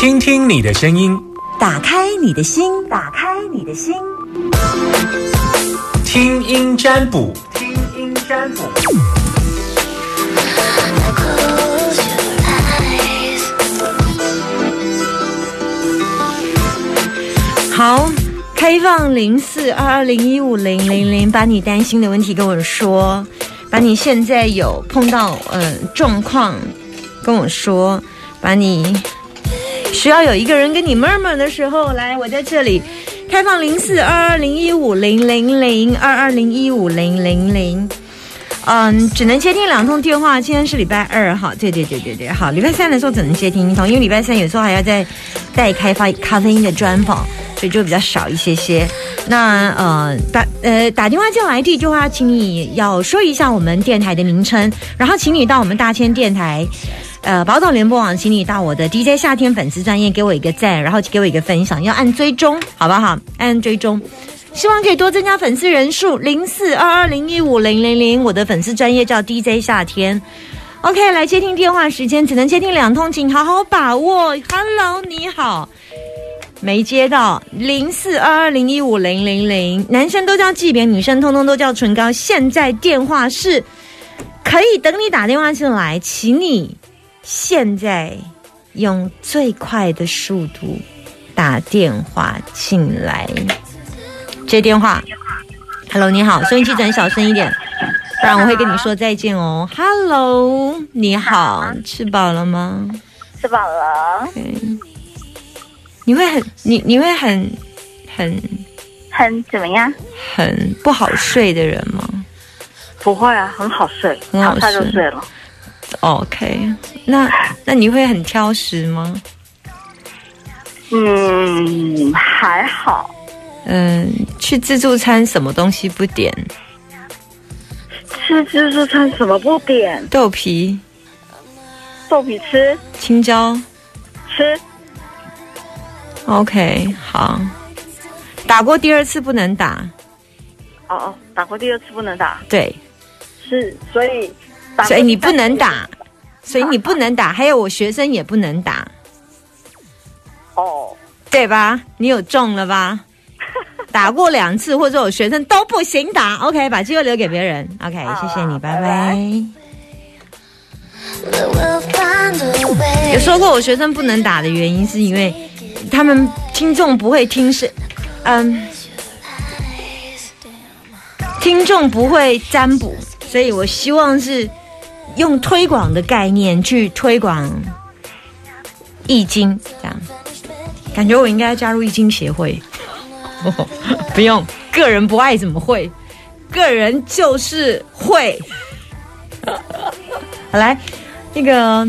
听听你的声音，打开你的心，打开你的心，听音占卜，听音占卜。好，开放零四二二零一五零零零，把你担心的问题跟我说，把你现在有碰到呃状况跟我说，把你需要有一个人跟你默默的时候，来，我在这里，开放零四二二零一五零零零二二零一五零零零。嗯，只能接听两通电话。今天是礼拜二，哈，对对对对对，好，礼拜三的时候只能接听一通，因为礼拜三有时候还要再带开发咖啡因的专访，所以就比较少一些些。那呃打呃打电话进来，第一句话，请你要说一下我们电台的名称，然后请你到我们大千电台，呃宝岛联播网，请你到我的 DJ 夏天粉丝专业给我一个赞，然后给我一个分享，要按追踪，好不好？按追踪。希望可以多增加粉丝人数，零四二二零一五零零零，我的粉丝专业叫 DJ 夏天。OK，来接听电话时间只能接听两通，请好好把握。Hello，你好，没接到，零四二二零一五零零零，男生都叫季别，女生通通都叫唇膏。现在电话是可以等你打电话进来，请你现在用最快的速度打电话进来。接电话，Hello，你好，收音机转小声一点，不然我会跟你说再见哦。Hello，你好，吃饱了吗？吃饱了。你会很你你会很很很怎么样？很不好睡的人吗？不会啊，很好睡，很好睡就睡了。OK，那那你会很挑食吗？嗯，还好。嗯，去自助餐什么东西不点？吃自助餐什么不点？豆皮，豆皮吃。青椒，吃。OK，好。打过第二次不能打。哦哦，打过第二次不能打。对。是，所以。所以你不能打，所以你不能打，还有我学生也不能打。哦。对吧？你有中了吧？打过两次，或者我学生都不行打，OK，把机会留给别人，OK，谢谢你，拜拜。有说过我学生不能打的原因，是因为他们听众不会听是，嗯，听众不会占卜，所以我希望是用推广的概念去推广易经，这样，感觉我应该加入易经协会。不用，个人不爱怎么会，个人就是会。好来，那个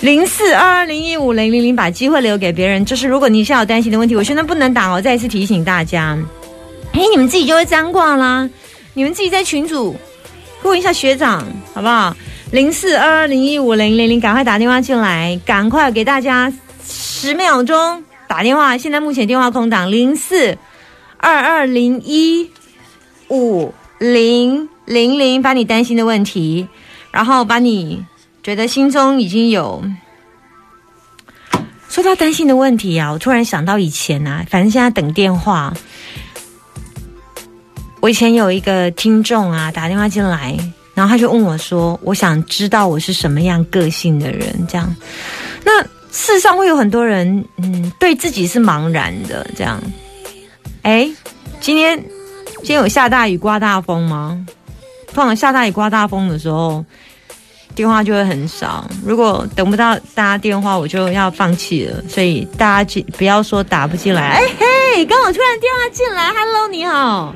零四二二零一五零零零，把机会留给别人。就是如果你现在有担心的问题，我现在不能打哦。再一次提醒大家，哎，你们自己就会占卦啦。你们自己在群组问一下学长，好不好？零四二二零一五零零零，赶快打电话进来，赶快给大家十秒钟打电话。现在目前电话空档，零四。二二零一五零零零，把你担心的问题，然后把你觉得心中已经有说到担心的问题啊，我突然想到以前啊，反正现在等电话。我以前有一个听众啊，打电话进来，然后他就问我说：“我想知道我是什么样个性的人。”这样，那世上会有很多人，嗯，对自己是茫然的，这样。哎，今天今天有下大雨、刮大风吗？通常下大雨、刮大风的时候，电话就会很少。如果等不到大家电话，我就要放弃了。所以大家不要说打不进来。哎嘿，刚好突然电话进来，Hello，你好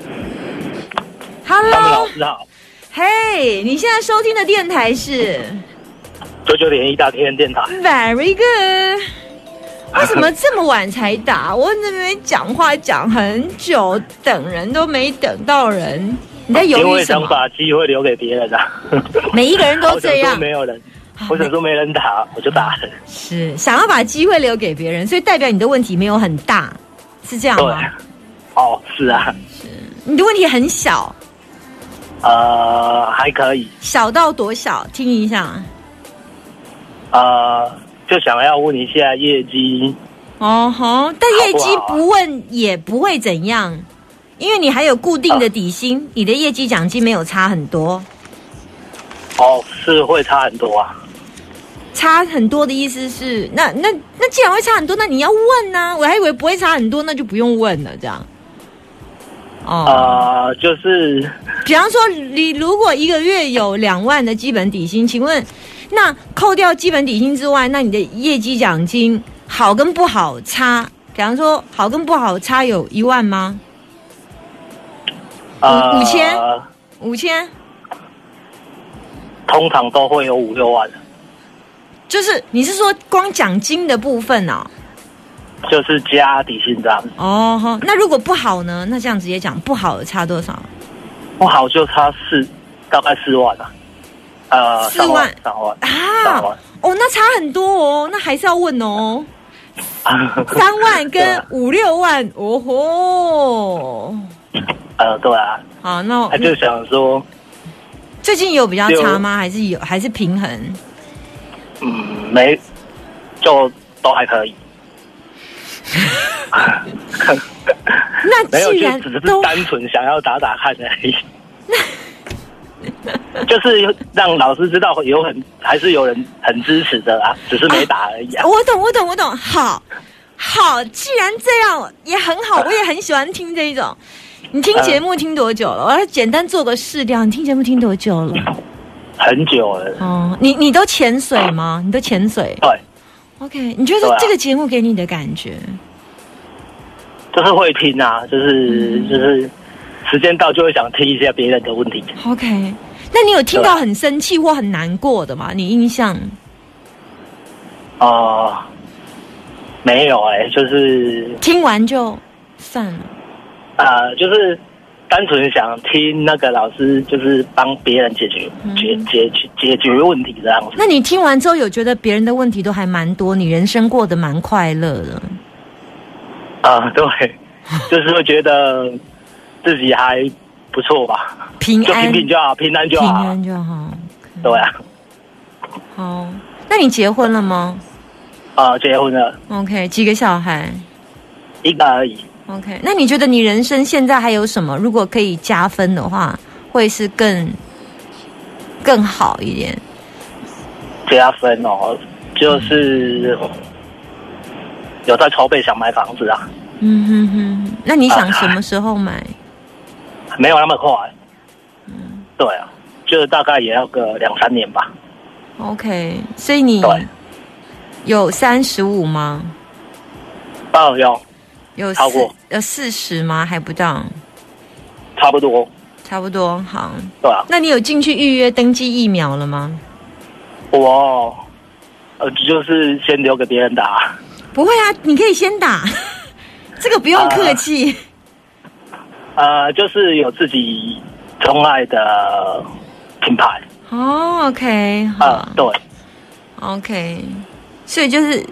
，Hello，老师好。嘿，你现在收听的电台是九九点一大天电台。Very good。为什么这么晚才打？我那边讲话讲很久，等人都没等到人。你在犹豫什么？想把机会留给别人啊！每一个人都 这样。没有人，我想说没人打，我就打了。是想要把机会留给别人，所以代表你的问题没有很大，是这样吗？哦，是啊。是你的问题很小。呃，还可以。小到多小？听一下。呃。就想要问一下业绩，哦吼，但业绩不问也不会怎样，因为你还有固定的底薪，你的业绩奖金没有差很多。哦，是会差很多啊。差很多的意思是，那那那既然会差很多，那你要问呢、我还以为不会差很多，那就不用问了，这样。哦，呃，就是比方说，你如果一个月有两万的基本底薪，请问，那扣掉基本底薪之外，那你的业绩奖金好跟不好差？比方说，好跟不好差有一万吗？呃五千五千？通常都会有五六万，就是你是说光奖金的部分哦？就是加底薪这样。哦，好那如果不好呢？那这样直接讲，不好差多少？不好就差四，大概四万啊。呃，四万三万，啊万。哦，那差很多哦，那还是要问哦。三万跟五六万，哦吼。呃，对啊，好，那他就想说，最近有比较差吗？还是有？还是平衡？嗯，没，就都还可以。那 没有，既然就只是单纯想要打打看而已。就是让老师知道有很还是有人很支持的啊，只是没打而已啊。我懂，我懂，我懂。好，好，既然这样也很好，我也很喜欢听这一种。你听节目听多久了？我要简单做个试调。你听节目听多久了？很久了，哦，你你都潜水吗？你都潜水对，？OK，你觉得这个节目给你的感觉？就是会听啊，就是嗯就是时间到就会想听一下别人的问题。OK，那你有听到很生气或很难过的吗？你印象？哦、没有哎、就是听完就算了。呃，就是单纯想听那个老师，就是帮别人解决嗯解解决解决问题这样子。那你听完之后有觉得别人的问题都还蛮多，你人生过得蛮快乐的？啊、对，就是会觉得自己还不错吧，平安就平平就好，平安就好平好。安就好。对啊，好，那你结婚了吗啊、结婚了？OK，几个小孩一个而已。？OK，那你觉得你人生现在还有什么？如果可以加分的话，会是更更好一点？加分哦，就是有在筹备想买房子啊，嗯哼哼，那你想什么时候买？没有那么快。嗯对啊，就大概也要个两三年吧。OK，所以你有三十五吗？哦，有有超过四有四十吗？还不到，差不多。差不多。好，对啊，那你有进去预约登记疫苗了吗？我呃就是先留给别人打。不会啊，你可以先打，这个不用客气。呃，就是有自己钟爱的品牌。哦，OK，啊、好对，，OK，所以就是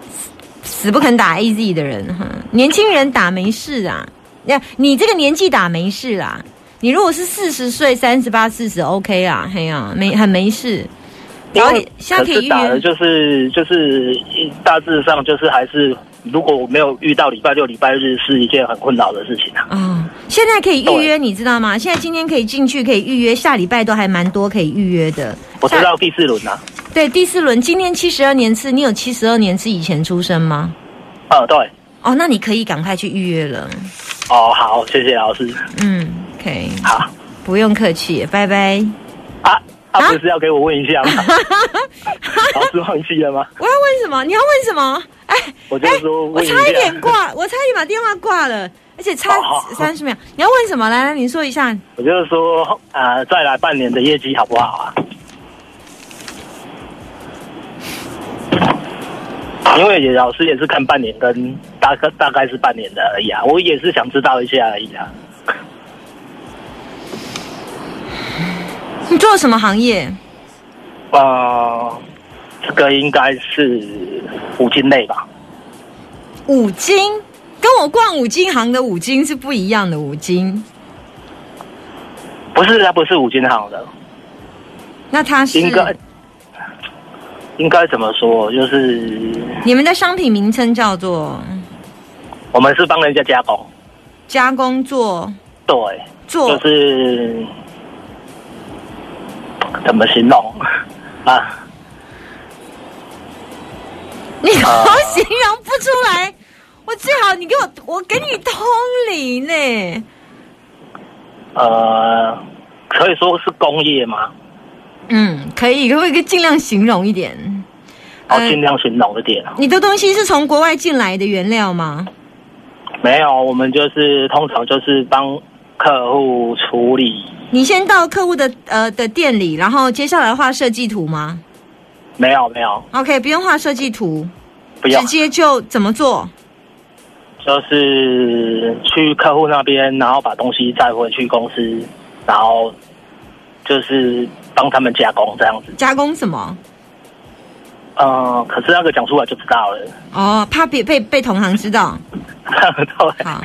死死不肯打 AZ 的人哈，年轻人打没事啊，那，你这个年纪打没事啦。你如果是四十岁、三十八、四十，OK 啊，嘿呀、没很没事。因为早点现在可以预约，就是就是大致上就是还是如果我没有遇到礼拜六、礼拜日是一件很困扰的事情啊。哦，现在可以预约，你知道吗？现在今天可以进去，可以预约，下礼拜都还蛮多可以预约的。我知道第四轮啊。对，第四轮，今年七十二年次，你有七十二年次以前出生吗？呃，对。哦，那你可以赶快去预约了。哦，好，谢谢老师。嗯，OK，好不用客气，拜拜。啊，他、啊不是要给我问一下吗？老师忘记了吗？我要问什么？你要问什么？哎，我就说我。差一点挂，我差一点把电话挂了，而且差三十秒。你要问什么？来来，你说一下。我就是说，呃，再来半年的业绩好不好啊？因为也老师也是看半年跟大概大概是半年的而已啊，我也是想知道一下而已啊。你做什么行业？呃，这个应该是五金类吧？五金，跟我逛五金行的五金是不一样的五金。不是，它不是五金行的，那它是应该应该怎么说？就是你们的商品名称叫做我们是帮人家加工，加工做对，做就是怎么形容 啊？你给我形容不出来，我最好你给我，我给你通灵呢。呃，可以说是工业吗？嗯，可以，可不可以尽量形容一点？哦，呃尽量形容一点。你的东西是从国外进来的原料吗？没有，我们就是通常就是帮客户处理。你先到客户的呃的店里，然后接下来画设计图吗没有没有，？OK，不用画设计图，不要直，接就怎么做？就是去客户那边，然后把东西载回去公司，然后就是帮他们加工这样子。加工什么？呃，可是那个讲出来就知道了。哦，怕别被被同行知道。对 好，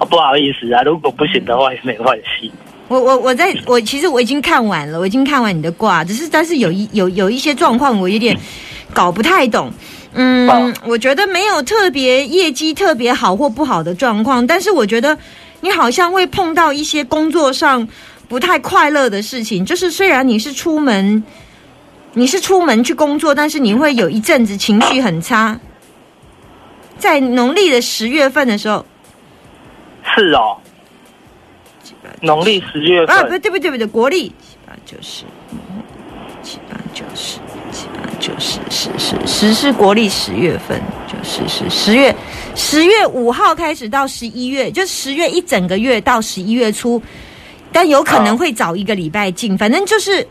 哦不好意思啊，如果不行的话也没关系。我我我在我其实我已经看完了，我已经看完你的卦，只是但是有一有有一些状况我有点搞不太懂。嗯哦，我觉得没有特别业绩特别好或不好的状况，但是我觉得你好像会碰到一些工作上不太快乐的事情。就是虽然你是出门，你是出门去工作，但是你会有一阵子情绪很差。在农历的十月份的时候，是哦，农历十月份。啊，不，对不对不对，国历。七八九十，七八九十，七八九十，十十十是国历十月份，就是是十月十月五号开始到十一月，就十月一整个月到十一月初，但有可能会早一个礼拜进，反正就是。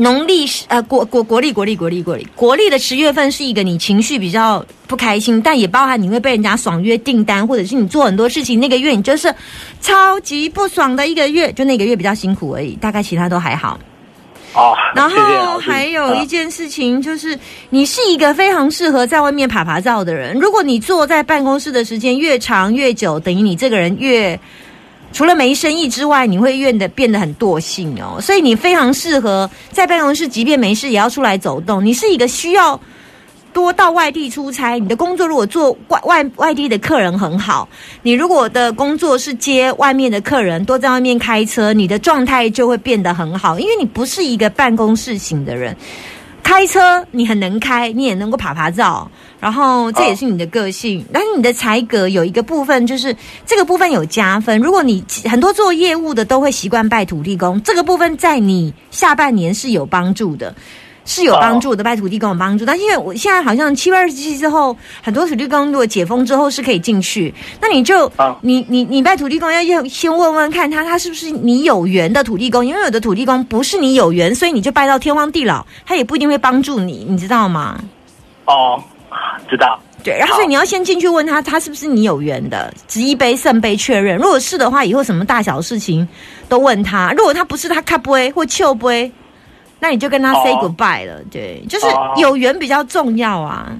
农历十呃国国国历国历国历国历国历的十月份是一个你情绪比较不开心，但也包含你会被人家爽约订单，或者是你做很多事情那个月你就是超级不爽的一个月，就那个月比较辛苦而已，大概其他都还好。哦，然后还有一啊件事情就是，你是一个非常适合在外面爬爬照的人。如果你坐在办公室的时间越长越久，等于你这个人越除了没生意之外，你会变得变得很惰性哦。所以你非常适合在办公室，即便没事也要出来走动。你是一个需要。多到外地出差，你的工作如果做外外外地的客人很好，你如果的工作是接外面的客人，多在外面开车，你的状态就会变得很好，因为你不是一个办公室型的人。开车你很能开，你也能够爬爬照，然后这也是你的个性。但是你的才格有一个部分，就是这个部分有加分。如果你很多做业务的都会习惯拜土地公，这个部分在你下半年是有帮助的。是有帮助的，拜土地公有帮助。但因为我现在好像七月二十七之后，很多土地公如果解封之后是可以进去，那你就、你你你拜土地公要要先问问看他他是不是你有缘的土地公，因为有的土地公不是你有缘，所以你就拜到天荒地老，他也不一定会帮助你，你知道吗？哦，知道。对，然后所以你要先进去问他，他是不是你有缘的，执一杯圣杯确认。如果是的话，以后什么大小事情都问他；如果他不是，他卡杯或丘杯，那你就跟他 say 哦 goodbye 了。对，就是哦有缘比较重要啊。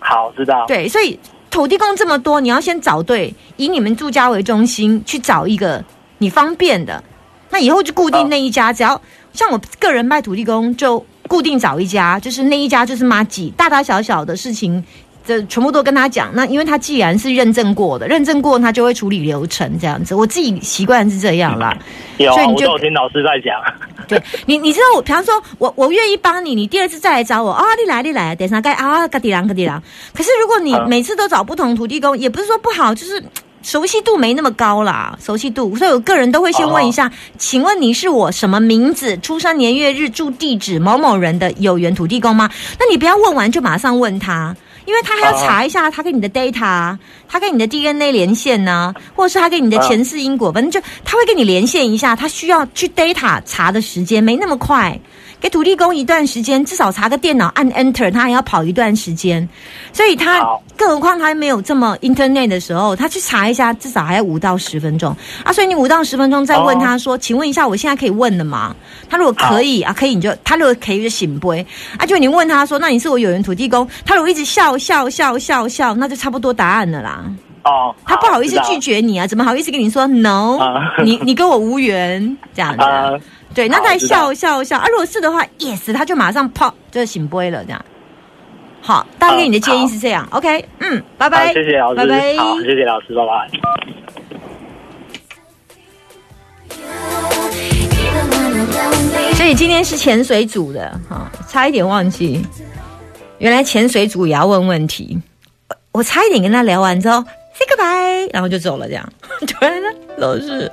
好，知道。对，所以土地公这么多，你要先找对，以你们住家为中心去找一个你方便的。那以后就固定那一家，只要像我个人卖土地公，就固定找一家，就是那一家就是妈吉，大大小小的事情。这全部都跟他讲，那因为他既然是认证过的，认证过他就会处理流程这样子。我自己习惯是这样啦。所以你就听老师在讲。对你，你知道我，比方说我我愿意帮你，你第二次再来找我啊，你来你来，等一下该啊，个地郎个地郎。可是如果你啊每次都找不同土地公，也不是说不好，就是。嘖熟悉度没那么高啦，熟悉度，所以我个人都会先问一下，请问你是我什么名字、出生年月日、住地址某某人的有缘土地公吗？那你不要问完就马上问他，因为他还要查一下他跟你的 data，他跟你的 DNA 连线呢、或者是他跟你的前世因果，反正就他会跟你连线一下，他需要去 data 查的时间没那么快。给土地公一段时间，至少查个电脑按 Enter，他还要跑一段时间，所以他更何况他还没有这么 Internet 的时候，他去查一下，至少还要五到十分钟啊。所以你五到十分钟再问他说：“请问一下，我现在可以问了吗？”他如果可以啊，可以你就他如果可以就醒杯啊。就你问他说：“那你是我有缘土地公？”他如果一直笑笑笑笑笑，那就差不多答案了啦。哦，他不好意思拒绝。你啊，怎么好意思跟你说 no？、啊你你跟我无缘这样子。啊，对，那他笑笑笑啊。如果是的话，yes，他就马上泡就醒杯了，这样。好，大哥，好你的建议是这样，OK，嗯，拜拜，，谢谢老师，拜拜，好，谢谢老师，拜拜。所以今天是潜水组的哈、差一点忘记，原来潜水组也要问问题。我我差一点跟他聊完之后，say goodbye，然后就走了。这样，突然呢，老师，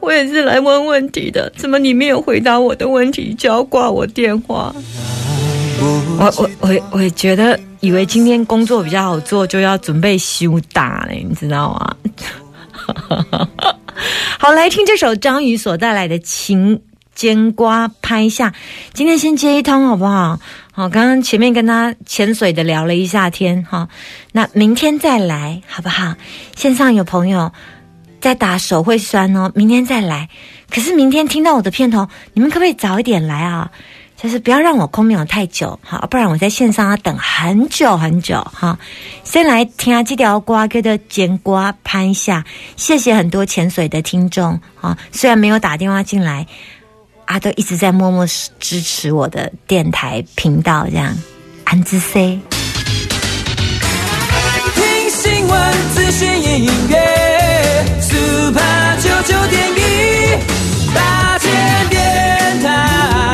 我也是来问问题的，怎么你没有回答我的问题，就要挂我电话？我我我我觉得，以为今天工作比较好做，就要准备休大了，你知道吗？好，来听这首张宇所带来的《情煎瓜拍下》。今天先接一通好不好？好，刚刚前面跟他潜水的聊了一下天哈，那明天再来好不好？线上有朋友在打手会酸哦，明天再来。可是明天听到我的片头，你们可不可以早一点来啊？就是不要让我空秒太久，好，不然我在线上要等很久很久哈。先来听这条瓜哥的煎瓜拍下，谢谢很多潜水的听众啊，虽然没有打电话进来，阿都一直在默默支持我的电台频道，这样。安姿 C 听新闻资讯音乐，super 九九点一大千电台。